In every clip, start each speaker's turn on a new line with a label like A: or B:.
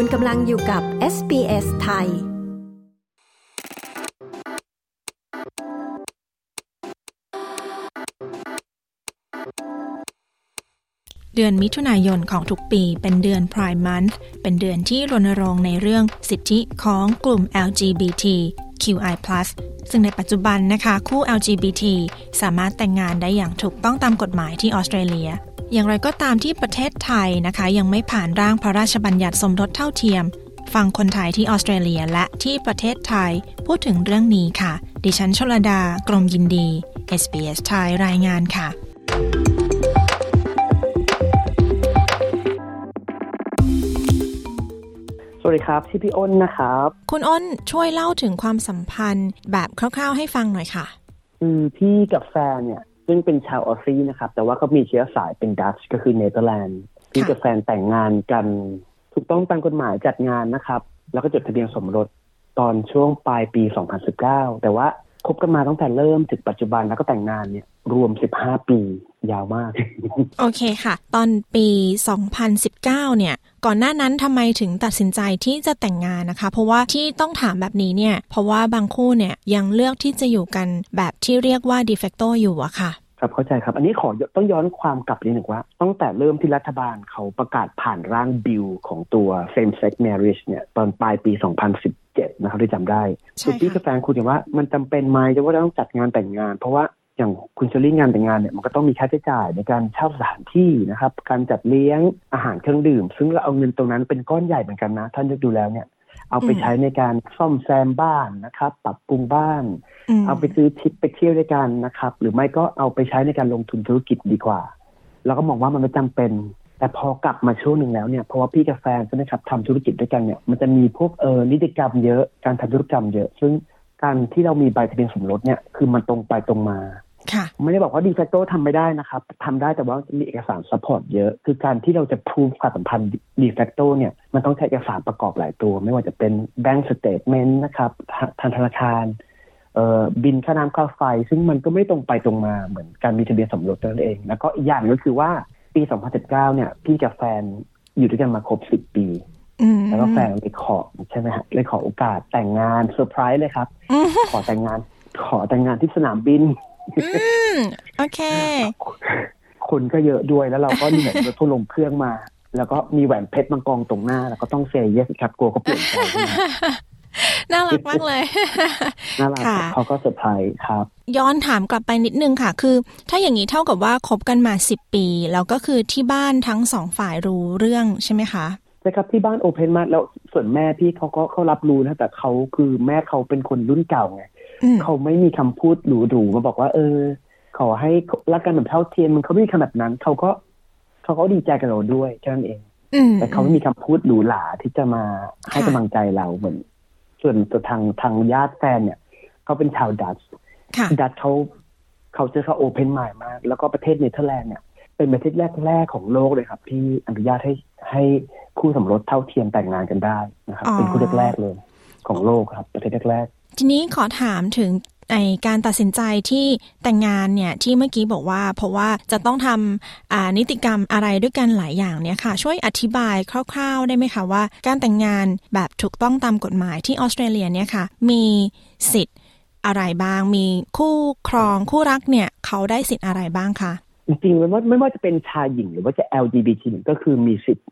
A: คุณกำลังอยู่กับ SBS ไทย
B: เดือนมิถุนายนของทุกปีเป็นเดือน Pride Month เป็นเดือนที่รณรงค์ในเรื่องสิทธิของกลุ่ม LGBT QI+ ซึ่งในปัจจุบันนะคะ คู่ LGBT สามารถแต่งงานได้อย่างถูกต้องตามกฎหมายที่ออสเตรเลีย อย่างไรก็ตามที่ประเทศไทยนะคะ ยังไม่ผ่านร่างพระราชบัญญัติสมรสเท่าเทียม ฟังคนไทยที่ออสเตรเลียและที่ประเทศไทยพูดถึงเรื่องนี้ค่ะ ดิฉันชลดา กรมยินดี SBS ไทยรายงานค่ะ
C: สวัสดีครับชื่อพี่อ้นนะครับ
B: คุณอ้นช่วยเล่าถึงความสัมพันธ์แบบคร่าวๆให้ฟังหน่อยค่ะ
C: คือพี่กับแฟนเนี่ย ซึ่งเป็นชาว Aussie นะครับ แต่ว่าเขามีเชื้อสายเป็นดัตช์ก็คือเนเธอร์แลนด์พี่กับแฟนแต่งงานกัน ถูกต้องตามกฎหมายจัดงานนะครับ แล้วก็จดทะเบียนสมรสตอนช่วงปลายปี 2019 แต่ว่า คบกันมาตั้งแต่เริ่มถึงปัจจุบันแล้วก็แต่งงานเนี่ยรวม 15 ปียาวมาก
B: โอเคค่ะ ตอนปี 2019 เนี่ย ก่อนหน้านั้นทำไมถึงตัดสินใจที่จะแต่งงานนะคะ เพราะว่าที่ต้องถามแบบนี้เนี่ย เพราะว่าบางคู่เนี่ยยังเลือกที่จะอยู่กันแบบที่เรียกว่า de facto อยู่อะค่ะ
C: ครับเข้าใจครับ อันนี้ขอต้องย้อนความกลับนิดหนึ่งว่า ตั้งแต่เริ่มที่รัฐบาลเขาประกาศผ่านร่างบิลของตัว same sex marriage เนี่ย ตอนปลายปี 2017 นะครับที่จำได้
B: ใช่
C: คือพี่
B: ค่ะ
C: กับแฟนคุยกันว่ามันจำเป็นไหมจะว่าต้องจัดงานแต่งงาน เพราะว่าอย่างคุณเชอรี่งานแต่งงานเนี่ยมันก็ต้องมีค่าใช้จ่ายในการเช่าสถานที่นะครับ การจัดเลี้ยงอาหารเครื่องดื่ม ซึ่งเราเอาเงินตรงนั้นเป็นก้อนใหญ่เหมือนกันนะ ท่านนึกดูแล้วเนี่ย เอาไปใช้ในการซ่อมแซมบ้านนะครับ ปรับปรุงบ้าน
B: ม
C: เอาไปซื้อทริปไปเที่ยวด้วยกันนะครับ หรือไม่ก็เอาไปใช้ในการลงทุนธุรกิจดีกว่า เราก็มองว่ามันไม่จำเป็น แต่พอกลับมาช่วงหนึ่งแล้วเนี่ยเพราะว่าพี่กับแฟนใช่ไหมครับทำธุรกิจด้วยกันเนี่ยมันจะมีพวกเออนิติกรรมเยอะการทำธุรกรรมเยอะ ซึ่งการที่เรามีใบทะเบียนสมรสเนี่ยคือมันตรงไปตรงมา
B: ค่ะ
C: ไม่ได้บอกว่า de facto ทำไม่ได้นะครับทำได้แต่ว่ามีเอกสาร support เยอะ คือการที่เราจะพูฟความสัมพันธ์de facto เนี่ยมันต้องใช้เอกสารประกอบหลายตัว ไม่ว่าจะเป็น bank statement นะครับทาทางธนาคารเอ่อบิลค่าน้ำค่าไฟ ซึ่งมันก็ไม่ตรงไปตรงมาเหมือนการมีทะเบียนสมรสนั่นเอง แล้วก็อีกอย่างก็คือว่า ปี2019เนี่ยพี่กับแฟนอยู่ด้วยกันมาครบ10ปี
B: อืม
C: แล้วก็แฟนเลยขอใช่ไหมฮะเลยขอโอกาสแต่งงานเซอร์ไพรส์เลยครับ
B: อืม
C: ขอแต่งงาน ขอแต่งงานที่สนามบิน
B: อืมโอเค
C: คนก็เยอะด้วยแล้วเราก็เหนื่อยรถทั่วลงเครื่องมา แล้วก็มีแหวนเพชรมากองตรงหน้า แล้วก็ต้อง say yes ครับกลัวเขาเปลี่ยนใจขึ้ นมา
B: น่ารักมากเลย
C: น่ารัก
B: ค่ะ
C: เขาก็เซอร์ไพรส์ครับ
B: ย้อนถามกลับไปนิดนึงค่ะ คือ ถ้าอย่างนี้เท่ากับว่าคบกันมา10ปี แล้วก็คือที่บ้านทั้งสองฝ่ายรู้เรื่องใช่ไหมคะ
C: ใช่ครับที่บ้าน open มากแล้วส่วนแม่พี่เขาก็เขารับรู้นะแต่เขาคือแม่เขาเป็นคนรุ่นเก่าไง
B: อืม
C: เขาไม่มีคำพูดหรูๆมาบอกว่า เออ ขอให้รักกันแบบเท่าเทียมมันเขาไม่มีคำแบบนั้นเขาก็เขาก็ดีใจกับเราด้วยแค่นั้นเอง
B: อืม
C: แต่เขาไม่มีคำพูดหรูหราที่จะมาให้
B: ค่ะ
C: กำลังใจเราเหมือน ส่วนตัวทางทางญาติแฟนเนี่ยเขาเป็นชาวดัตช์
B: ค่ะ
C: ดัตช์เขาเขาเจอเขาโอเพน i n d มาก แล้วก็ประเทศเนเธอร์แลนด์เนี่ยเป็นประเทศแรกๆของโลกเลยครับ ที่อนุญาตให้ให้คู่สมรสเท่าเทียมแต่งงานกันได้นะครับ
B: อ๋อ
C: เป็นคู่แรกๆเลยของโลกครับ ประเทศแรก
B: ทีนี้ขอถามถึง ไอการตัดสินใจที่แต่งงานเนี่ยที่เมื่อกี้บอกว่า เพราะว่าจะต้องทำนิติกรรมอะไรด้วยกันหลายอย่างเนี่ยค่ะ ช่วยอธิบายคร่าวๆได้ไหมคะว่า การแต่งงานแบบถูกต้องตามกฎหมายที่ออสเตรเลียเนี่ยค่ะ มีสิทธิ์อะไรบ้าง มีคู่ครองคู่รักเนี่ยเขาได้สิทธิ์อะไรบ้างคะ
C: จริงๆไม่ว่าไม่ว่าจะเป็นชายหญิงหรือว่าจะ LGBT ก็คือมีสิทธิ์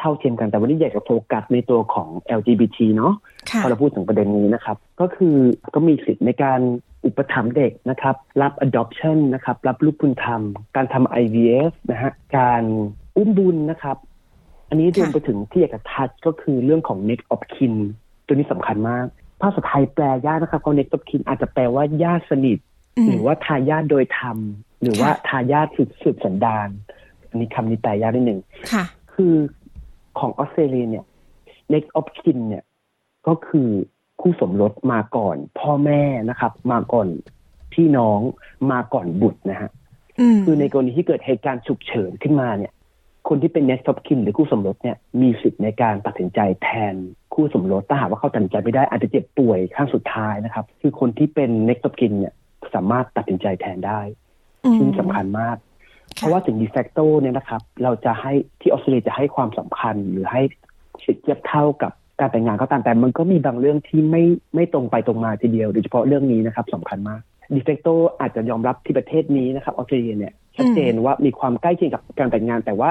C: เท่าๆเทียมกันแต่วันนี้อยากจะโฟกัสในตัวของ LGBT เนาะ
B: ค่ะ
C: พอเราพูดถึงประเด็นนี้นะครับ ก็คือก็มีสิทธิ์ในการอุปถัมภ์เด็กนะครับ รับ adoption นะครับ รับลูกบุญธรรม การทำ IVF นะฮะการอุ้มบุญนะครับ อันนี้รวมไปถึงที่อยากจะทัชก็คือเรื่องของ next of kin ตัวนี้สำคัญมาก ภาษาไทยแปลยากนะครับเพราะ next of kin อาจจะแปลว่าญาติสนิท
B: อืม
C: หรือว่าทายาทโดยธรรม หรือว่า
B: ค่ะ
C: ทายาทสืบสืบสันดานอันนี้คำนี้แปลยากนิดหนึ่ง
B: ค่ะ
C: คือ ของออสเตรเลียเนี่ย next of kin เนี่ยก็คือคู่สมรสมาก่อน พ่อแม่นะครับ มาก่อนพี่น้องมาก่อนบุตรนะฮะ
B: อืม
C: คือในกรณีที่เกิดเหตุการณ์ฉุกเฉินขึ้นมาเนี่ย คนที่เป็น next of kin หรือคู่สมรสเนี่ยมีสิทธิ์ในการตัดสินใจแทนคู่สมรสถ้าหากว่าเขาตัดสินใจไม่ได้อาจจะเจ็บป่วยขั้นสุดท้ายนะครับ คือคนที่เป็น next of kin เนี่ยสามารถตัดสินใจแทนได้
B: อืม
C: ซึ่งสำคัญมาก เพราะว่าสิ่ง de facto เนี่ยนะครับ เราจะให้ที่ออสเตรเลียจะให้ความสำคัญหรือให้สิทธิเทียบเท่ากับการแต่งงานก็ตามแต่มันก็มีบางเรื่องที่ไม่ไม่ตรงไปตรงมาทีเดียวโดยเฉพาะเรื่องนี้นะครับสำคัญมาก de facto อาจจะยอมรับที่ประเทศนี้นะครับออสเตรเลียเนี่ยชัดเจนว่ามีความใกล้เคียงกับการแต่งงาน แต่ว่า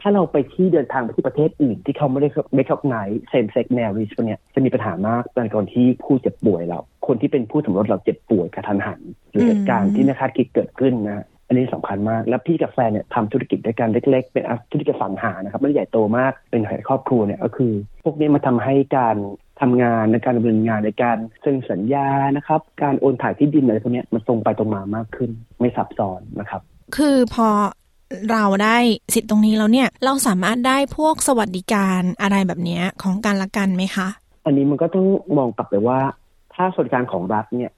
C: ถ้าเราไปที่เดินทางไปที่ประเทศอื่น ที่เขาไม่ได้ไม่ recognise same-sex marriage เนี่ยจะมีปัญหามากในกรณีที่ผู้เจ็บป่วยเรา คนที่เป็นผู้สมรสเราเจ็บป่วยกระทันหันหรือเหตุการณ์ที่ไม่คาดคิดเกิดขึ้นนะ อันนี้สำคัญมาก แล้วพี่กับแฟนเนี่ยทำธุรกิจด้วยกันเล็ก ๆ เป็นธุรกิจสังหานะครับไม่ได้ใหญ่โตมากเป็นครอบครัวเนี่ยก็คือ พวกนี้มาทำให้การทำงานในการดำเนินงานในการเซ็นสัญญานะครับ การโอนถ่ายที่ดินอะไรพวกนี้มันตรงไปตรงมามากขึ้น ไม่ซับซ้อนนะครับ
B: คือพอเราได้สิทธิ์ตรงนี้แล้วเนี่ยเราสามารถได้พวกสวัสดิการอะไรแบบนี้ของการละกันไหมคะ
C: อันนี้มันก็ต้องมองกลับไปว่า ถ้าสวัสดิการของรัฐเนี่ย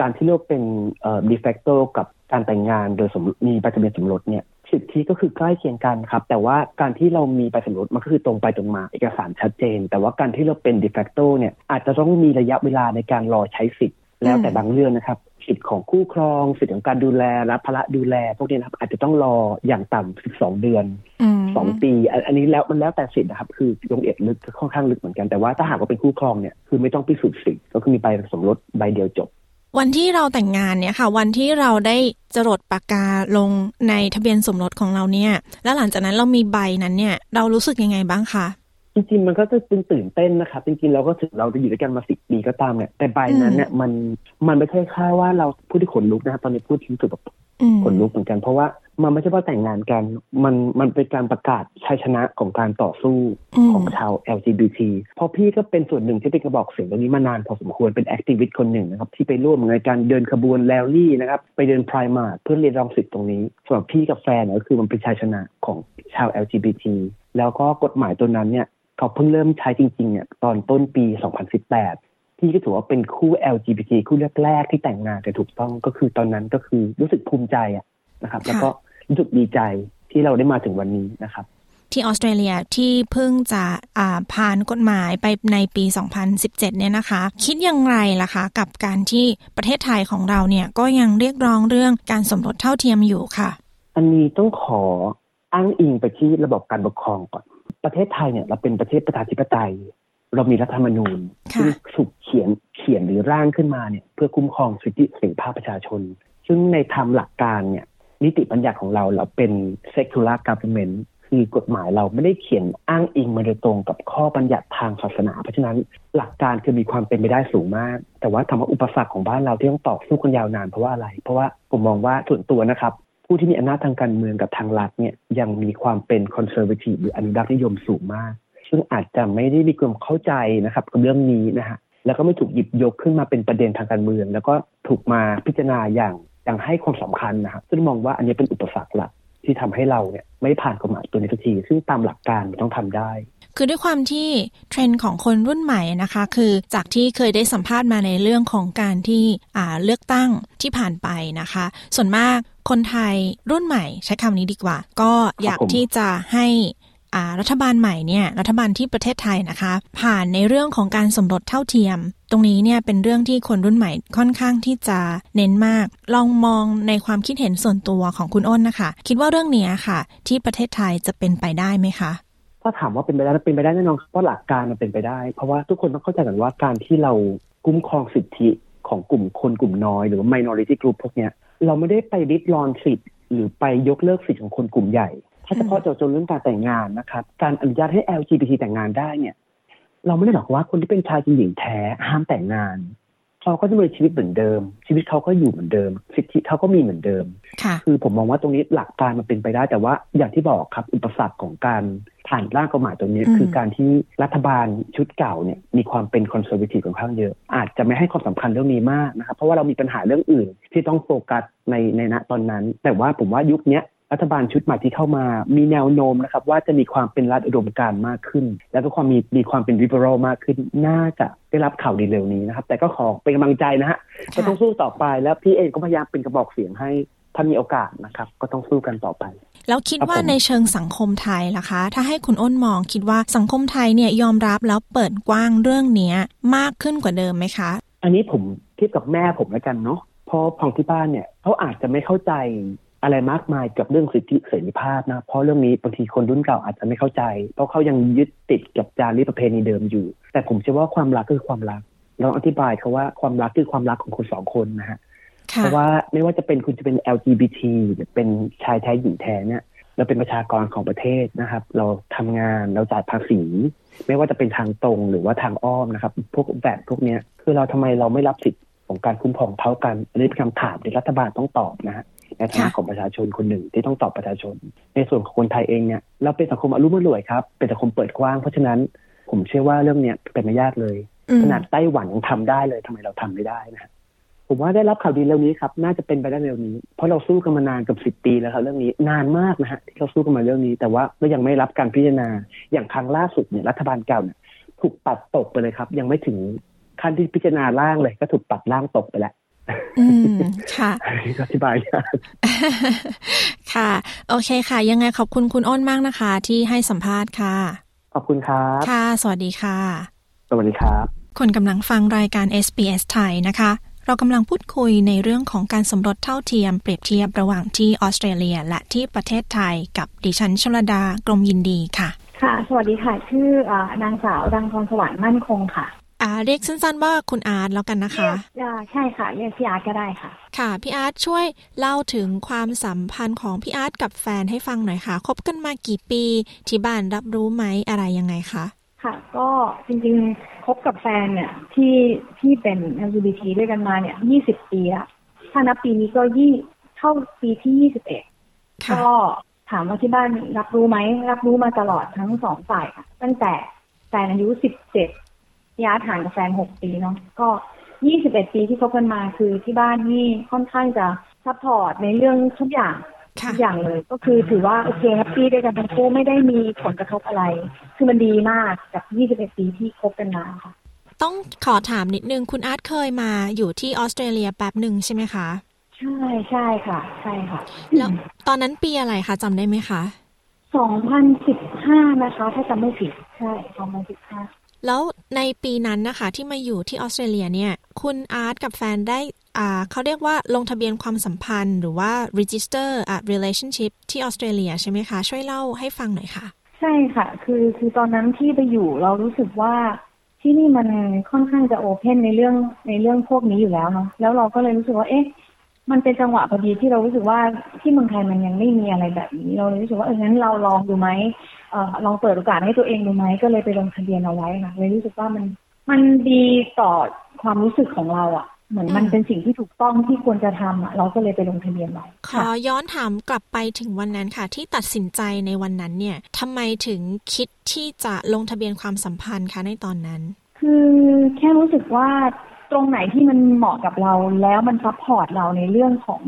C: การที่เรียกเป็นเอ่อ de facto กับ การแต่งงานโดยสมมีใบทะเบียนสมรสเนี่ยสิทธิก็คือใกล้เคียงกันครับ แต่ว่าการที่เรามีใบสมรสมันก็คือตรงไปตรงมาเอกสารชัดเจน แต่ว่าการที่เราเป็น de facto เนี่ยอาจจะต้องมีระยะเวลาในการรอใช้สิทธิ์แล้วแต่บางเรื่องนะครับสิทธิ์ของคู่ครอง สิทธิ์ของการดูแลรับภาระดูแล พวกนี้นะครับ อาจจะต้องรออย่างต่ำ12เดือนสองปี อันนี้แล้วมันแล้วแต่สิทธิ์นะครับ คือลงเอียดลึกค่อนข้างลึกเหมือนกันแต่ว่าถ้าหากว่าเป็นคู่ครองเนี่ยคือไม่ต้องพิสูจน์สิทธิ์ก็คือมีใบสมรสใบเดียวจบ
B: วันที่เราแต่งงานเนี่ยค่ะ วันที่เราได้จรดปากกาลงในทะเบียนสมรสของเราเนี่ย แล้วหลังจากนั้นเรามีใบนั้นเนี่ย เรารู้สึกยังไงบ้างคะ
C: จริงๆมันก็จะเป็นตื่นเต้นนะครับจริงๆเราก็ถึงเราจะอยู่ด้วยกันมาสิบปีก็ตามเนี่ยแต่ใบนั้นเนี่ยมันมันไม่ใช่แค่ว่าเราพูดที่ขนลุกนะครับตอนนี้พูดที่สุดแบบขนลุกเหมือนกันเพราะว่ามันไม่ใช่ว่าแต่งงานกัน มันมันเป็นการประกาศชัยชนะของการต่อสู้ของชาว LGBT เพราะพี่ก็เป็นส่วนหนึ่งที่เป็นกระบอกเสียงตรงนี้มานานพอสมควรเป็นแอคทิวิตคนหนึ่งนะครับ ที่ไปร่วมในการเดินขบวนแลลี่นะครับ ไปเดินพรายมาเพื่อเรียนรองสิทธิ์ตรงนี้สำหรับพี่กับแฟนก็คือมันเป็นชัยชนะของชาว LGBT แล้วก็กฎหมายตัวนั้นเนี่ยเขาเพิ่งเริ่มใช้จริงๆเนี่ยตอนต้นปี 2018ที่ก็ถือว่าเป็นคู่ LGBT คู่แรกๆที่แต่งงานแต่ถูกต้องก็คือตอนนั้นก็คือรู้สึกภูมิใจ นะครับ แล้วก็รู้สึกดีใจที่เราได้มาถึงวันนี้นะครับ
B: ที่ออสเตรเลียที่เพิ่งจะผ่านกฎหมายไปในปี 2017 เนี่ยนะคะ คิดยังไงล่ะคะ กับการที่ประเทศไทยของเราเนี่ยก็ยังเรียกร้องเรื่องการสมรสเท่าเทียมอยู่ค่ะ
C: อันนี้ต้องขออ้างอิงไปที่ระบบการปกครองก่อน ประเทศไทยเนี่ยเราเป็นประเทศประชาธิปไตย เรามีรัฐธรรมนูญที่ถูกเขียนเขียนหรือร่างขึ้นมาเนี่ยเพื่อคุ้มครองสิทธิเสรีภาพประชาชน ซึ่งในธรรมหลักการเนี่ย นิติบัญญัติของเราเราเป็น secular government คือกฎหมายเราไม่ได้เขียนอ้างอิงมาโดยตรงกับข้อบัญญัติทางศาสนา เพราะฉะนั้นหลักการคือมีความเป็นไปได้สูงมาก แต่ว่าทำให้อุปสรรคของบ้านเราที่ต้องต่อสู้กันยาวนานเพราะว่าอะไร เพราะว่าผมมองว่าส่วนตัวนะครับ ผู้ที่มีอำนาจทางการเมืองกับทางรัฐเนี่ยยังมีความเป็นคอนเซอร์เวทีฟหรืออนุรักษ์นิยมสูงมาก ซึ่งอาจจะไม่ได้มีความเข้าใจนะครับกับเรื่องนี้นะฮะแล้วก็ไม่ถูกหยิบยกขึ้นมาเป็นประเด็นทางการเมือง แล้วก็ถูกมาพิจารณาอย่าง ย่างให้ความสำคัญนะครับซึ่งมองว่าอันนี้เป็นอุปสรรคหลักที่ทำให้เราเนี่ยไม่ผ่านกฎหมายตัวนี้สักที ซึ่งตามหลักการมันต้องทำได้
B: คือด้วยความที่เทรนด์ของคนรุ่นใหม่นะคะ คือจากที่เคยได้สัมภาษณ์มาในเรื่องของการที่อ่าเลือกตั้งที่ผ่านไปนะคะ ส่วนมากคนไทยรุ่นใหม่ใช้คำนี้ดีกว่า ก็อยากที่จะให้ รัฐบาลใหม่เนี่ยรัฐบาลที่ประเทศไทยนะคะ ผ่านในเรื่องของการสมรสเท่าเทียม ตรงนี้เนี่ยเป็นเรื่องที่คนรุ่นใหม่ค่อนข้างที่จะเน้นมาก ลองมองในความคิดเห็นส่วนตัวของคุณอ้นนะคะ คิดว่าเรื่องนี้ค่ะ ที่ประเทศไทยจะเป็นไปได้ไหมคะ
C: ถ้าถามว่าเป็นไปได้เป็นไปได้แน่นอนเพราะหลักการมันเป็นไปได้ เพราะว่าทุกคนต้องเข้าใจกันว่าการที่เราคุ้มครองสิทธิของกลุ่มคนกลุ่มน้อย หรือว่า minority group พวกเนี้ยเราไม่ได้ไปริดรอนสิทธิหรือไปยกเลิกสิทธิของคนกลุ่มใหญ่ เฉพาะเจาะจงเรื่องการแต่งงานนะครับ การอนุญาตให้ LGBT แต่งงานได้เนี่ย เราไม่ได้บอกว่าคนที่เป็นชายหญิงแท้ห้ามแต่งงานเขาก็จะมีชีวิตเหมือนเดิม ชีวิตเขาก็อยู่เหมือนเดิม สิทธิเขาก็มีเหมือนเดิมคือผมมองว่าตรงนี้หลักการมันเป็นไปได้ แต่ว่าอย่างที่บอกครับอุปสรรคของการผ่านร่างกฎหมายตรงนี้คือการที่รัฐบาลชุดเก่าเนี่ยมีความเป็น conservative ค่อนข้างเยอะ อาจจะไม่ให้ความสำคัญเรื่องนี้มากนะครับเพราะว่าเรามีปัญหาเรื่องอื่นที่ต้องโฟกัสในในณตอนนั้น แต่ว่าผมว่ายุคนี้ รัฐบาลชุดใหม่ที่เข้ามา มีแนวโน้มนะครับ ว่าจะมีความเป็นรัฐอุดมการมากขึ้น แล้วก็ความมีมีความเป็นริเบอรัลมากขึ้น น่าจะได้รับข่าวดีเร็วนี้นะครับ แต่ก็ขอเป็นกำลังใจนะฮะก็ต้องสู้ต่อไปแล้วพี่เองก็พยายามเป็นกระบอกเสียงให้ถ้ามีโอกาสนะครับ ก็ต้องสู้กันต่อไป
B: แล้วคิดว่าในเชิงสังคมไทยล่ะคะ ถ้าให้คุณอ้นมองคิดว่าสังคมไทยเนี่ยยอมรับแล้วเปิดกว้างเรื่องนี้มากขึ้นกว่าเดิมไหมคะ
C: อันนี้ผมเทียบกับแม่ผมแล้วกันเนาะเพราะพองที่บ้านเนี่ยเขาอาจจะไม่เข้าใจ อะไรมากมายกับเรื่องสิทธิเสรีภาพนะ เพราะเรื่องนี้บางทีคนรุ่นเก่าอาจจะไม่เข้าใจ เพราะเขายังยึดติดกับจารีตประเพณีเดิมอยู่ แต่ผมเชื่อว่าความรักคือความรักเราอธิบายเขาว่าความรักคือความรักของคนสองคนนะฮะเพราะว่าไม่ว่าจะเป็นคุณจะเป็น LGBT หรือเป็นชายแท้หญิงแท้เนี่ยเราเป็นประชากรของประเทศนะครับ เราทำงานเราจ่ายภาษี ไม่ว่าจะเป็นทางตรงหรือว่าทางอ้อมนะครับ พวกแบบพวกเนี้ยคือเราทำไมเราไม่รับสิทธิ์ของการคุ้มครองเท่ากันอันนี้เป็นคำถามที่รัฐบาลต้องตอบนะฮะ ในฐานะของประชาชนคนหนึ่งที่ต้องตอบประชาชน ในส่วนของคนไทยเองเนี่ยเราเป็นสังคมอารมณ์รวยครับ เป็นสังคมเปิดกว้างเพราะฉะนั้นผมเชื่อว่าเรื่องเนี้ยเป็นไม่ยากเลยขนาดไต้หวันยังทำได้เลยทำไมเราทำไม่ได้นะผมว่าได้รับข่าวดีเร็วนี้ครับ น่าจะเป็นไปได้เร็วนี้ เพราะเราสู้กันมานานกับสิบปีแล้วครับเรื่องนี้นานมากนะฮะที่เราสู้กันมาเรื่องนี้ แต่ว่าก็ยังไม่รับการพิจารณาอย่างครั้งล่าสุดเนี่ยรัฐบาลเก่าเนี่ยถูกปัดตกไปเลยครับ ยังไม่ถึงขั้นที่พิจารณาร่างเลย ก็ถูกปัดร่างตกไปแล้ว
B: อืม ค่ะ
C: อธิบายยาก
B: ค่ะ โอเคค่ะ ยังไงขอบคุณคุณอ้นมากนะคะ ที่ให้สัมภาษณ์ค่ะ
C: ขอบคุณครับ
B: ค่ะ สวัสดีค่ะ
C: สวัสดีครับ
B: คนกำลังฟังรายการ SBS ไทยนะคะ เรากำลังพูดคุยในเรื่องของการสมรสเท่าเทียมเปรียบเทียบระหว่างที่ออสเตรเลีย และที่ประเทศไทยกับดิฉันชลดากรมยินดีค่ะ
D: ค่ะ สวัสดีค่ะ ชื่ออานางสาวดังพรสวรรค์มั่นคงค่ะ
B: อ่าเรียกสั้นๆว่าคุณอาร์ตแล้วกันนะคะ
D: อ่าใช่ค่ะเรียกพี่อาร์ตก็ได้ค่ะ
B: ค่ะพี่อาร์ตช่วยเล่าถึงความสัมพันธ์ของพี่อาร์ตกับแฟนให้ฟังหน่อยค่ะคบกันมากี่ปีที่บ้านรับรู้ไหมอะไรยังไงคะ
D: ค่ะ ก็จริงๆคบกับแฟนเนี่ยที่ที่เป็น LGBT ด้วยกันมาเนี่ย20ปีอะถ้านับปีนี้ก็ยี่เข้าปีที่21
B: ค่ะ
D: ก็ถามว่าที่บ้านรับรู้ไหมรับรู้มาตลอดทั้งสองฝ่ายค่ะ ตั้งแต่แฟนอายุ17 พี่อาร์ตห่างกับแฟน6ปีเนาะก็21ปีที่คบกันมาคือที่บ้านนี่ค่อนข้างจะ support ในเรื่องทุกอย่าง
B: ค่ะ
D: ทุกอย่างเลย ก็คือถือว่าโอเค happy ด้วยกันทั้งคู่ไม่ได้มีผลกระทบอะไร คือมันดีมากจาก21ปีที่คบกันมาค่ะ
B: ต้องขอถามนิดนึงคุณอาร์ตเคยมาอยู่ที่ออสเตรเลียแป๊บหนึ่งใช่ไหมคะ
D: ใช่ใช่ค่ะ ใช่ค่ะ
B: แล้วตอนนั้นปีอะไรคะจำได้ไหมคะ
D: 2015นะคะ ถ้าจำไม่ผิดใช่2015
B: แล้วในปีนั้นนะคะที่มาอยู่ที่ออสเตรเลียเนี่ยคุณอาร์ตกับแฟนได้อ่าเขาเรียกว่าลงทะเบียนความสัมพันธ์หรือว่า register a relationship ที่ออสเตรเลียใช่ไหมคะ ช่วยเล่าให้ฟังหน่อยค่ะ
D: ใช่ค่ะ คือคือตอนนั้นที่ไปอยู่เรารู้สึกว่าที่นี่มันค่อนข้างจะโอเพนในเรื่องในเรื่องพวกนี้อยู่แล้วเนาะแล้วเราก็เลยรู้สึกว่าเอ๊ะ มันเป็นจังหวะพอดีที่เรารู้สึกว่าที่เมืองไทยมันยังไม่มีอะไรแบบนี้ เราเลยรู้สึกว่าเอองั้นเราลองดูไหมเอ่อลองเปิดโอกาสให้ตัวเองดูไหมก็เลยไปลงทะเบียนเอาไว้ค่ะเลยรู้สึกว่ามันมันดีต่อความรู้สึกของเราอะ่ะเหมือนมัน
B: อืม
D: เป็นสิ่งที่ถูกต้องที่ควรจะทำอะเราก็เลยไปลงทะเบียนไว้
B: ขอย้อนถามกลับไปถึงวันนั้นค่ะ ที่ตัดสินใจในวันนั้นเนี่ยทำไมถึงคิดที่จะลงทะเบียนความสัมพันธ์คะในตอนนั้น
D: คือแค่รู้สึกว่า ตรงไหนที่มันเหมาะกับเราแล้วมัน support เราในเรื่องของ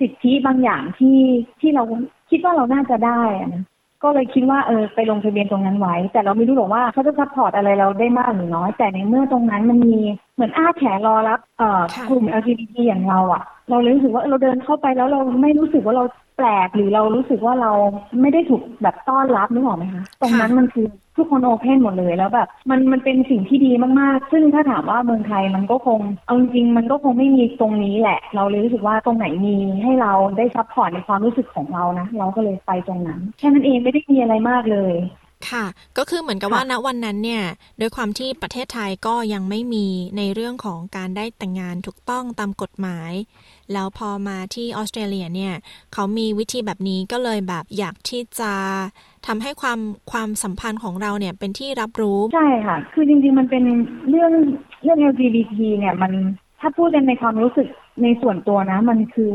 D: สิทธิบางอย่างที่ที่เราคิดว่าเราน่าจะได้นะก็เลยคิดว่าเออไปลงทะเบียนตรงนั้นไว้ แต่เราไม่รู้หรอกว่าเขาจะ support อะไรเราได้มากหรือน้อย แต่ในเมื่อตรงนั้นมันมีเหมือนอ้าแขนรอรับเอ่อกลุ่ม LGBT อย่างเราอะเราเลยรู้สึกว่าเราเดินเข้าไปแล้วเราไม่รู้สึกว่าเรา แปลกหรือเรารู้สึกว่าเราไม่ได้ถูกแบบต้อนรับนึกออกไหมคะตรงนั้นมันคือทุกคน open หมดเลยแล้วแบบมันมันเป็นสิ่งที่ดีมากๆ ซึ่งถ้าถามว่าเมืองไทยมันก็คงเอาจริงๆมันก็คงไม่มีตรงนี้แหละ เราเลยรู้สึกว่าตรงไหนมีให้เราได้ support ในความรู้สึกของเรานะ เราก็เลยไปตรงนั้น แค่นั้นเองไม่ได้มีอะไรมากเลย
B: ค่ะ ก็คือเหมือนกับ
D: ค่ะ
B: ว่าณวันนั้นเนี่ยโดยความที่ประเทศไทยก็ยังไม่มีในเรื่องของการได้แต่งงานถูกต้องตามกฎหมาย แล้วพอมาที่ออสเตรเลียเนี่ยเขามีวิธีแบบนี้ก็เลยแบบอยากที่จะทำให้ความความสัมพันธ์ของเราเนี่ยเป็นที่รับรู้
D: ใช่ค่ะ คือจริงๆมันเป็นเรื่องเรื่อง LGBT เนี่ยมันถ้าพูดกันในความรู้สึกในส่วนตัวนะ มันคือ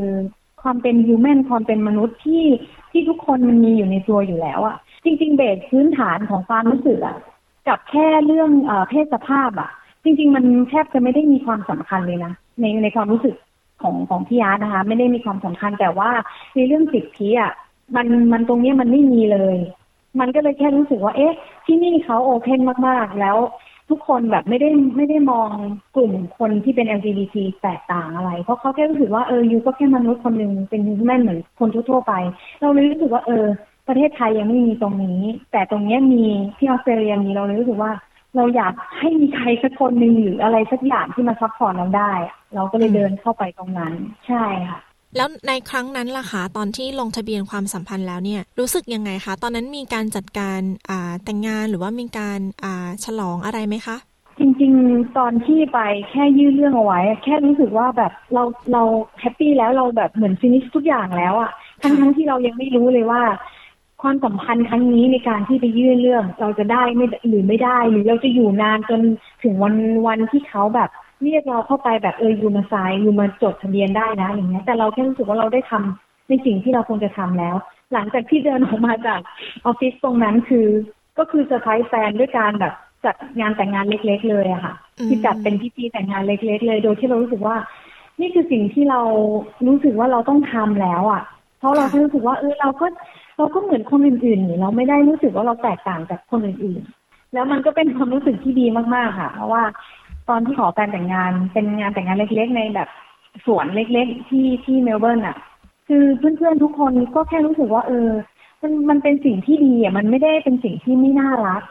D: ความเป็น human ความเป็นมนุษย์ที่ที่ทุกคนมันมีอยู่ในตัวอยู่แล้วอะ จริง ๆ เบสพื้นฐานของความรู้สึกอะกับแค่เรื่องเอเพศสภาพอะจริง ๆ มันแทบจะไม่ได้มีความสำคัญเลยนะในในความรู้สึกของของพี่อาร์ตนะคะ ไม่ได้มีความสำคัญแต่ว่าในเรื่องสิทธิอะมันมันตรงเนี้ยมันไม่มีเลย มันก็เลยแค่รู้สึกว่า เอ๊ะ ที่นี่เขาโอเพนมากๆ แล้วทุกคนแบบไม่ได้ไม่ได้มองกลุ่มคนที่เป็น LGBT แตกต่างอะไร เพราะเขาแค่รู้สึกว่าเออยูก็แค่มนุษย์คนหนึ่งเป็นฮิวแมนเหมือนคนทั่วๆไป เราเลยรู้สึกว่าเออ ประเทศไทยยังไม่มีตรงนี้ แต่ตรงเนี้ยมีที่ออสเตรเลียมีเราเลยรู้สึกว่า เราอยากให้มีใครสักคนหนึ่งหรืออะไรสักอย่างที่มา support เราได้อะเราก็เลยเดินเข้าไปตรงนั้น ใช่ค่ะ
B: แล้วในครั้งนั้นล่ะคะตอนที่ลงทะเบียนความสัมพันธ์แล้วเนี่ย รู้สึกยังไงคะ ตอนนั้นมีการจัดการอ่าแต่งงานหรือว่ามีการอ่าฉลองอะไรไหมคะ
D: จริงๆ ตอนที่ไปแค่ยื่นเรื่องเอาไว้ แค่รู้สึกว่าแบบเราเรา happy แล้วเราแบบเหมือน finish ทุกอย่างแล้วอะทั้งทั้งที่เรายังไม่รู้เลยว่า ความสัมพันธ์ครั้งนี้ในการที่ไปยื่นเรื่อง เราจะได้ไม่หรือไม่ได้หรือเราจะอยู่นานจนถึงวันวันที่เขาแบบเรียกเราเข้าไปแบบเอออยู่มาสายอยู่มาจดทะเบียนได้นะอย่างเงี้ยแต่เราแค่รู้สึกว่าเราได้ทำในสิ่งที่เราควรจะทำแล้ว หลังจากที่เดินออกมาจากออฟฟิศตรงนั้นคือ ก็คือเซอร์ไพรส์แฟนด้วยการแบบจัดงานแต่งงานเล็ก ๆ เลยอะค่ะ
B: อืม
D: ที่จัดเป็นพิธีแต่งงานเล็ก ๆ เลย โดยที่เรารู้สึกว่า นี่คือสิ่งที่เรารู้สึกว่าเราต้องทำแล้วอะเพราะเราแค่รู้สึกว่าเออเราก็ เราก็เหมือนคนอื่นๆนี่เราไม่ได้รู้สึกว่าเราแตกต่างจากคนอื่นๆ แล้วมันก็เป็นความรู้สึกที่ดีมากๆค่ะ เพราะว่าตอนที่ขอการแต่งงานเป็นงานแต่งงานเล็กๆ ในแบบสวนเล็กๆ ที่ที่เมลเบิร์นอะคือเพื่อนๆทุกคนก็แค่รู้สึกว่า เออ มันมันเป็นสิ่งที่ดีอะมันไม่ได้เป็นสิ่งที่ไม่น่ารัก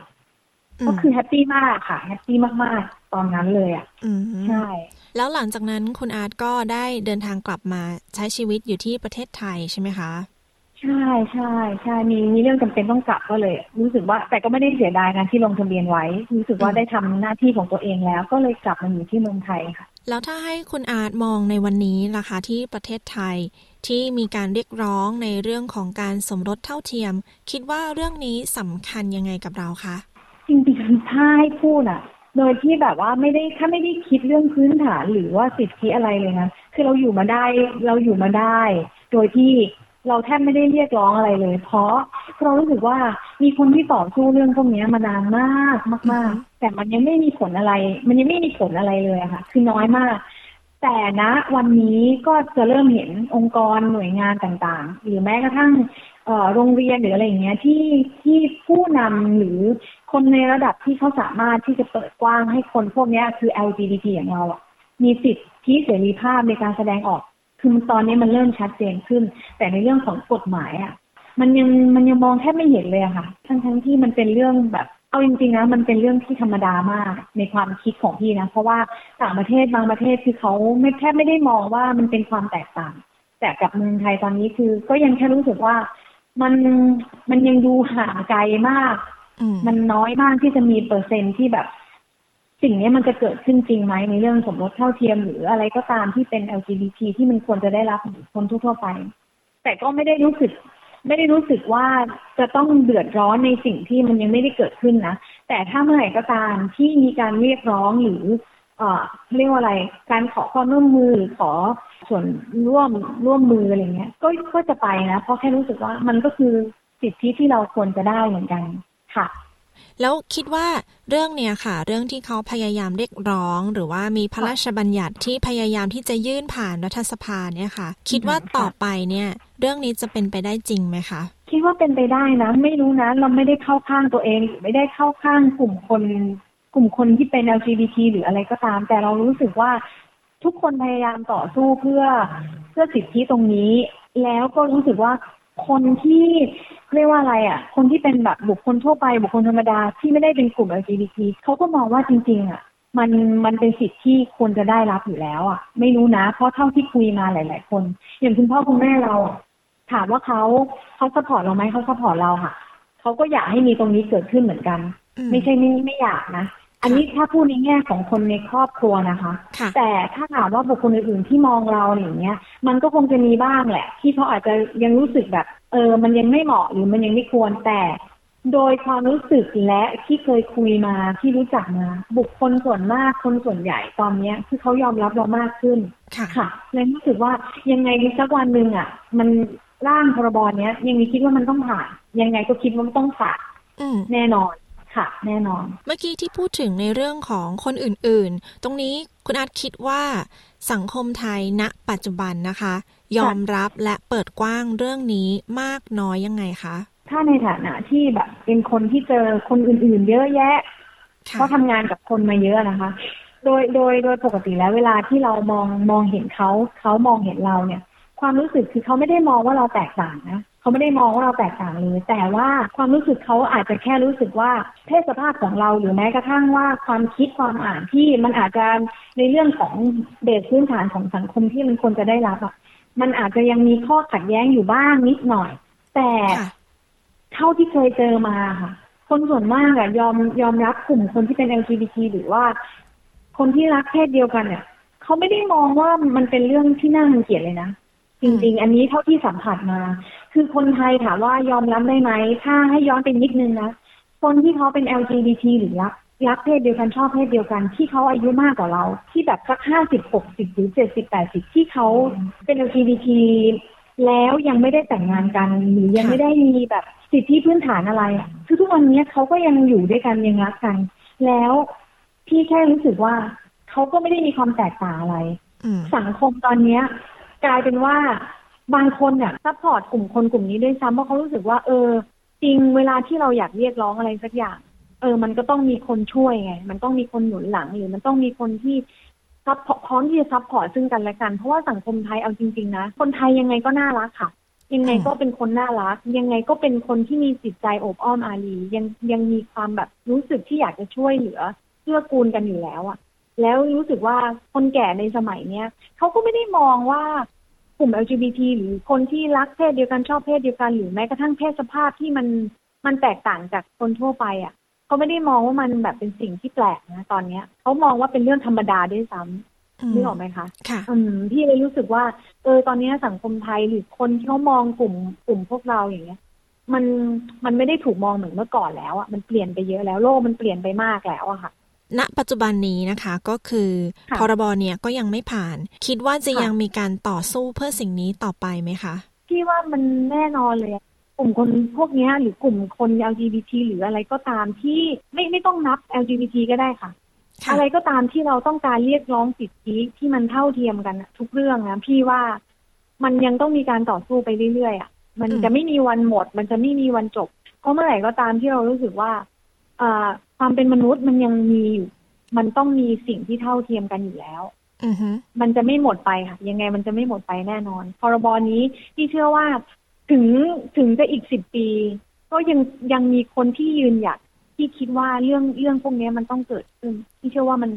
D: ก็คือ happy มากค่ะ happyมากๆ ตอนนั้นเลยอะ
B: อืม
D: ใช่
B: แล้วหลังจากนั้นคุณอาร์ตก็ได้เดินทางกลับมาใช้ชีวิตอยู่ที่ประเทศไทยใช่ไหมคะ
D: ใช่ใช่ใช่มีมีเรื่องจำเป็นต้องกลับก็เลย รู้สึกว่าแต่ก็ไม่ได้เสียดายนะที่ลงทะเบียนไว้ รู้สึกว่าได้ทำหน้าที่ของตัวเองแล้ว ก็เลยกลับมาอยู่ที่เมืองไทยค่ะ
B: แล้วถ้าให้คุณอาร์ตมองในวันนี้ล่ะคะที่ประเทศไทย ที่มีการเรียกร้องในเรื่องของการสมรสเท่าเทียม คิดว่าเรื่องนี้สำคัญยังไงกับเราคะ
D: จริงๆถ้าให้พูดอะโดยที่แบบว่าไม่ได้ถ้าไม่ได้คิดเรื่องพื้นฐานหรือว่าสิทธิอะไรเลยนะคือเราอยู่มาได้เราอยู่มาได้ โดยที่ เราแทบไม่ได้เรียกร้องอะไรเลย เพราะเรารู้สึกว่ามีคนที่ต่อสู้เรื่องพวกนี้มานานมากมาก ๆ แต่มันยังไม่มีผลอะไร มันยังไม่มีผลอะไรเลยค่ะ คือน้อยมาก แต่ณวันนี้ก็จะเริ่มเห็นองค์กรหน่วยงานต่างๆ หรือแม้กระทั่งโรงเรียนหรืออะไรอย่างเงี้ยที่ที่ผู้นำหรือคนในระดับที่เขาสามารถที่จะเปิดกว้างให้คนพวกนี้คือ LGBT อย่างเราอะมีสิทธิเสรีภาพในการแสดงออก คือตอนนี้มันเริ่มชัดเจนขึ้น แต่ในเรื่องของกฎหมายอะมันยังมันยังมองแทบไม่เห็นเลยอะค่ะ ทั้งทั้งๆที่มันเป็นเรื่องแบบเอาจริงๆนะมันเป็นเรื่องที่ธรรมดามากในความคิดของพี่นะ เพราะว่าต่างประเทศบางประเทศคือเขาไม่แทบไม่ได้มองว่ามันเป็นความแตกต่าง แต่กับเมืองไทยตอนนี้คือ ก็ยังแค่รู้สึกว่ามันมันยังดูห่างไกลมาก
B: อืม
D: มันน้อยมากที่จะมีเปอร์เซ็นต์ที่แบบ สิ่งนี้มันจะเกิดขึ้นจริงไหมในเรื่องสมรสเท่าเทียมหรืออะไรก็ตามที่เป็น LGBT ที่มันควรจะได้รับเหมือนคนทั่วไป แต่ก็ไม่ได้รู้สึก ไม่ได้รู้สึกว่าจะต้องเดือดร้อนในสิ่งที่มันยังไม่ได้เกิดขึ้นนะแต่ถ้าเมื่อไหร่ก็ตามที่มีการเรียกร้องหรือเอ่อเรียกว่าอะไร การขอความร่วมมือหรือขอส่วนร่วมร่วมมืออะไรเงี้ย ก็ก็จะไปนะ เพราะแค่รู้สึกว่ามันก็คือสิทธิที่เราควรจะได้เหมือนกันค่ะ
B: แล้วคิดว่าเรื่องเนี้ยค่ะ เรื่องที่เขาพยายามเรียกร้อง หรือว่ามีพระราชบัญญัติที่พยายามที่จะยื่นผ่านรัฐสภาเนี่ยค่ะ คิดว่าต่อไปเนี่ย เรื่องนี้จะเป็นไปได้จริงไหมคะ
D: คิดว่าเป็นไปได้นะ ไม่รู้นะ เราไม่ได้เข้าข้างตัวเอง ไม่ได้เข้าข้างกลุ่มคน กลุ่มคนที่เป็น LGBT หรืออะไรก็ตาม แต่เรารู้สึกว่าทุกคนพยายามต่อสู้เพื่อเพื่อสิทธิตรงนี้ แล้วก็รู้สึกว่า คนที่เรียกว่าอะไรอะ คนที่เป็นแบบบุคคลทั่วไปบุคคลธรรมดาที่ไม่ได้เป็นกลุ่ม LGBT เขาก็มองว่าจริง ๆ อะ มันมันเป็นสิทธิที่ควรจะได้รับอยู่แล้ว อะ ไม่รู้นะ เพราะเท่าที่คุยมาหลาย ๆ คน อย่างคุณพ่อคุณแม่เราอะถามว่าเขาเขา support เราไหมเขา support เราค่ะเขาก็อยากให้มีตรงนี้เกิดขึ้นเหมือนกัน
B: อืม
D: ไม่ใช่ไม่ไม่อยากนะ อันนี้ถ้าพูดในแง่ของคนในครอบครัวนะคะ
B: ค่ะ
D: แต่ถ้าถามว่าบุคคลอื่นๆที่มองเราอย่างเงี้ย มันก็คงจะมีบ้างแหละ ที่เขาอาจจะยังรู้สึกแบบ เออ มันยังไม่เหมาะหรือมันยังไม่ควรแต่ โดยความรู้สึกและที่เคยคุยมาที่รู้จักมาบุคคลส่วนมากคนส่วนใหญ่ตอนเนี้ยคือเขายอมรับเรามากขึ้น
B: ค่ะ
D: ค่ะเลยรู้สึกว่ายังไงสักวันหนึ่งอะ มันร่างพรบเนี้ยยังมีคิดว่ามันต้องผ่านยังไงก็คิดว่ามันต้องผ่าน
B: อืม
D: แน่นอน ค่ะ แน่นอน
B: เมื่อกี้ที่พูดถึงในเรื่องของคนอื่นๆ ตรงนี้คุณอาร์ตคิดว่าสังคมไทยณ ปัจจุบันนะคะ ยอมรับและเปิดกว้างเรื่องนี้มากน้อยยังไงคะ
D: ถ้าในฐานะที่แบบ เป็นคนที่เจอคนอื่นๆ เยอะแยะ
B: ค่ะ
D: เพราะทำงานกับคนมาเยอะนะคะ โดยโดยโดยปกติแล้วเวลาที่เรามองมองเห็นเขาเขามองเห็นเราเนี่ย ความรู้สึกคือเขาไม่ได้มองว่าเราแตกต่างนะ เขาไม่ได้มองว่าเราแตกต่างเลยแต่ว่าความรู้สึกเขาอาจจะแค่รู้สึกว่าเพศสภาพของเราหรือแม้กระทั่งว่าความคิดความอ่านที่มันอาจจะในเรื่องของเบสพื้นฐานของสังคมที่มันควรจะได้รับอะมันอาจจะยังมีข้อขัดแย้งอยู่บ้างนิดหน่อย แต่เท่าที่เคยเจอมาค่ะ คนส่วนมากอะยอมยอมรับกลุ่มคนที่เป็น LGBT หรือว่า คนที่รักเพศเดียวกันเนี่ยเขาไม่ได้มองว่ามันเป็นเรื่องที่น่ารังเกียจเลยนะจริง ๆ อันนี้เท่าที่สัมผัสมา คือคนไทยถามว่ายอมรับได้ไหม ถ้าให้ย้อนไปนิดนึงนะ คนที่เขาเป็น LGBT หรือรักรักเพศเดียวกันชอบเพศเดียวกันที่เขาอายุมากกว่าเรา ที่แบบสักห้าสิบหกสิบหรือเจ็ดสิบแปดสิบที่เขาเป็น LGBT แล้วยังไม่ได้แต่งงานกันหรือยังไม่ได้มีแบบสิทธิพื้นฐานอะไรคือทุกวันนี้เขาก็ยังอยู่ด้วยกันยังรักกัน แล้วพี่แค่รู้สึกว่าเขาก็ไม่ได้มีความแตกต่างอะไร สังคมตอนเนี้ย กลายเป็นว่า บางคนเนี่ย support กลุ่มคนกลุ่มนี้ด้วยซ้ำเพราะเขารู้สึกว่า เออ จริงเวลาที่เราอยากเรียกร้องอะไรสักอย่าง เออ มันก็ต้องมีคนช่วยไง มันต้องมีคนหนุนหลังหรือมันต้องมีคนที่ซับพร้อมที่จะ support ซึ่งกันและกัน เพราะว่าสังคมไทยเอาจริง ๆ นะ คนไทยยังไงก็น่ารักค่ะ ยังไงก็เป็นคนน่ารัก ยังไงก็เป็นคนที่มีจิตใจโอบอ้อมอารียังยังมีความแบบรู้สึกที่อยากจะช่วยเหลือเพื่อกูลกันอยู่แล้วอะแล้วรู้สึกว่าคนแก่ในสมัยเนี้ยเขาก็ไม่ได้มองว่า กลุ่ม LGBT หรือคนที่รักเพศเดียวกันชอบเพศเดียวกัน หรือแม้กระทั่งเพศสภาพที่มันมันแตกต่างจากคนทั่วไปอะเขาไม่ได้มองว่ามันแบบเป็นสิ่งที่แปลกนะตอนเนี้ยเขามองว่าเป็นเรื่องธรรมดาด้วยซ้ำนึกออกไหมคะ
B: ค่ะ
D: อืมพี่เลยรู้สึกว่า เออตอนนี้สังคมไทยหรือคนที่เขามองกลุ่มกลุ่มพวกเราอย่างเงี้ย มันมันไม่ได้ถูกมองเหมือนเมื่อก่อนแล้วอะมันเปลี่ยนไปเยอะแล้วโลกมันเปลี่ยนไปมากแล้วอะค่ะ
B: ณปัจจุบันนี้นะคะก็คือพรบเนี่ยก็ยังไม่ผ่าน คิดว่าจะยังมีการต่อสู้เพื่อสิ่งนี้ต่อไปไหมคะ
D: พี่ว่ามันแน่นอนเลยกลุ่มคนพวกนี้หรือกลุ่มคน LGBT หรืออะไรก็ตามที่ไม่ไม่ต้องนับ LGBT ก็ได้ค่ะ อะไรก็ตามที่เราต้องการเรียกร้องสิทธิที่มันเท่าเทียมกันทุกเรื่องนะพี่ว่ามันยังต้องมีการต่อสู้ไปเรื่อยๆอะมันจะไม่มีวันหมด มันจะไม่มีวันจบ เพราะเมื่อไหร่ก็ตามที่เรารู้สึกว่าความเป็นมนุษย์มันยังมีอยู่มันต้องมีสิ่งที่เท่าเทียมกันอยู่แล้วมันจะไม่หมดไปค่ะ ยังไงมันจะไม่หมดไปแน่นอน พรบนี้ที่เชื่อว่าถึงถึงจะอีกสิบปี ก็ยังยังมีคนที่ยืนหยัดที่คิดว่าเรื่องเรื่องพวกนี้มันต้องเกิดขึ้น ที่เชื่อว่ามัน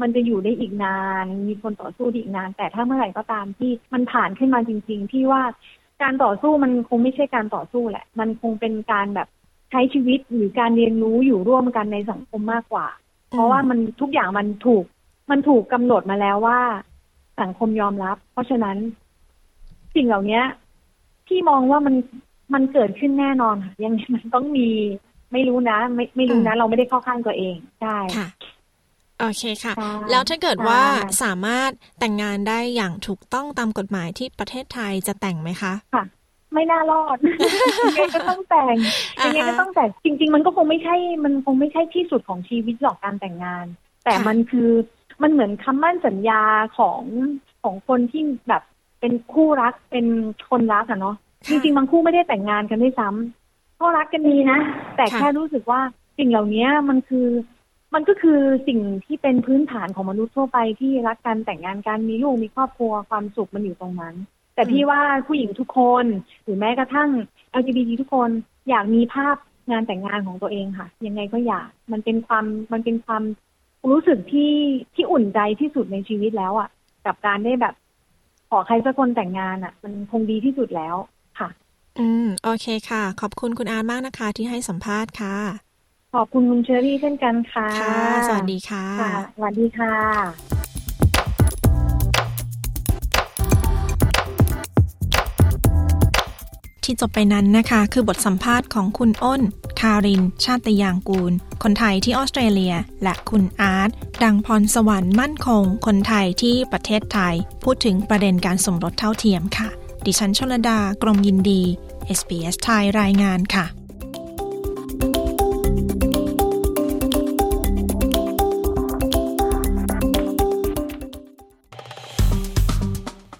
D: มันจะอยู่ได้อีกนาน มีคนต่อสู้อีกนาน แต่ถ้าเมื่อไหร่ก็ตามที่มันผ่านขึ้นมาจริง ๆ ที่ว่าการต่อสู้มันคงไม่ใช่การต่อสู้แหละ มันคงเป็นการแบบ ช้ชีวิตหรือการเรียนรู้อยู่ร่วมกันในสังคมมากกว่า เพราะว่ามันทุกอย่างมันถูก มันถูกกำหนดมาแล้วว่า สังคมยอมรับ เพราะฉะนั้น สิ่งเหล่านี้ที่มองว่ามันมันเกิดขึ้นแน่นอนยังมันต้องมีไม่รู้นะ ไม่ไม่รู้นะ เราไม่ได้เข้าข้างตัวเองใช่
B: โอเคค่ะ แล้วถ้าเกิดว่าสามารถแต่งงานได้อย่างถูกต้องตามกฎหมายที่ประเทศไทยจะแต่งไหมคะ
D: ค่ะ ไม่น่ารอดยังไงก็ต้องแต่งยังไงก็ต้องแต่งจริง ๆ มันก็คงไม่ใช่ มันคงไม่ใช่ที่สุดของชีวิตหรอกการแต่งงาน แต่มันคือมันเหมือนคำมั่นสัญญาของของคนที่แบบเป็นคู่รักเป็นคนรักอะเนาะจริงๆบางคู่ไม่ได้แต่งงานกันด้วยซ้ำก็รักกันดีนะ แต่แค่รู้สึกว่าสิ่งเหล่านี้มันคือมันก็คือสิ่งที่เป็นพื้นฐานของมนุษย์ทั่วไปที่รักกันแต่งงานกันมีลูกมีครอบครัวความสุขมันอยู่ตรงนั้น แต่พี่ว่าผู้หญิงทุกคน หรือแม้กระทั่ง LGBT ทุกคนอยากมีภาพงานแต่งงานของตัวเองค่ะ ยังไงก็อยากมันเป็นความมันเป็นความรู้สึกที่ที่อุ่นใจที่สุดในชีวิตแล้วอะ่ะ กับการได้แบบ ขอใครสักคนแต่งงานอะ่ะ มันคงดีที่สุดแล้วค่ะ
B: อืม โอเคค่ะ ขอบคุณคุณอาร์มากนะคะ ที่ให้สัมภาษณ์ค่ะ
D: ขอบคุณคุณเชอรี่เช่นกันค่ะ
B: ค่ะ สวัสดีค่ะ
D: สวัสดีค่ะ
B: ที่จบไปนั้นนะคะ คือบทสัมภาษณ์ของคุณอ้น คาริน ชาติยางกูล คนไทยที่ออสเตรเลีย และคุณอาร์ต ดังพรสวรรค์มั่นคง คนไทยที่ประเทศไทย พูดถึงประเด็นการสมรสเท่าเทียมค่ะ ดิฉันชลดากรมยินดี SBS ไทยรายงานค่ะ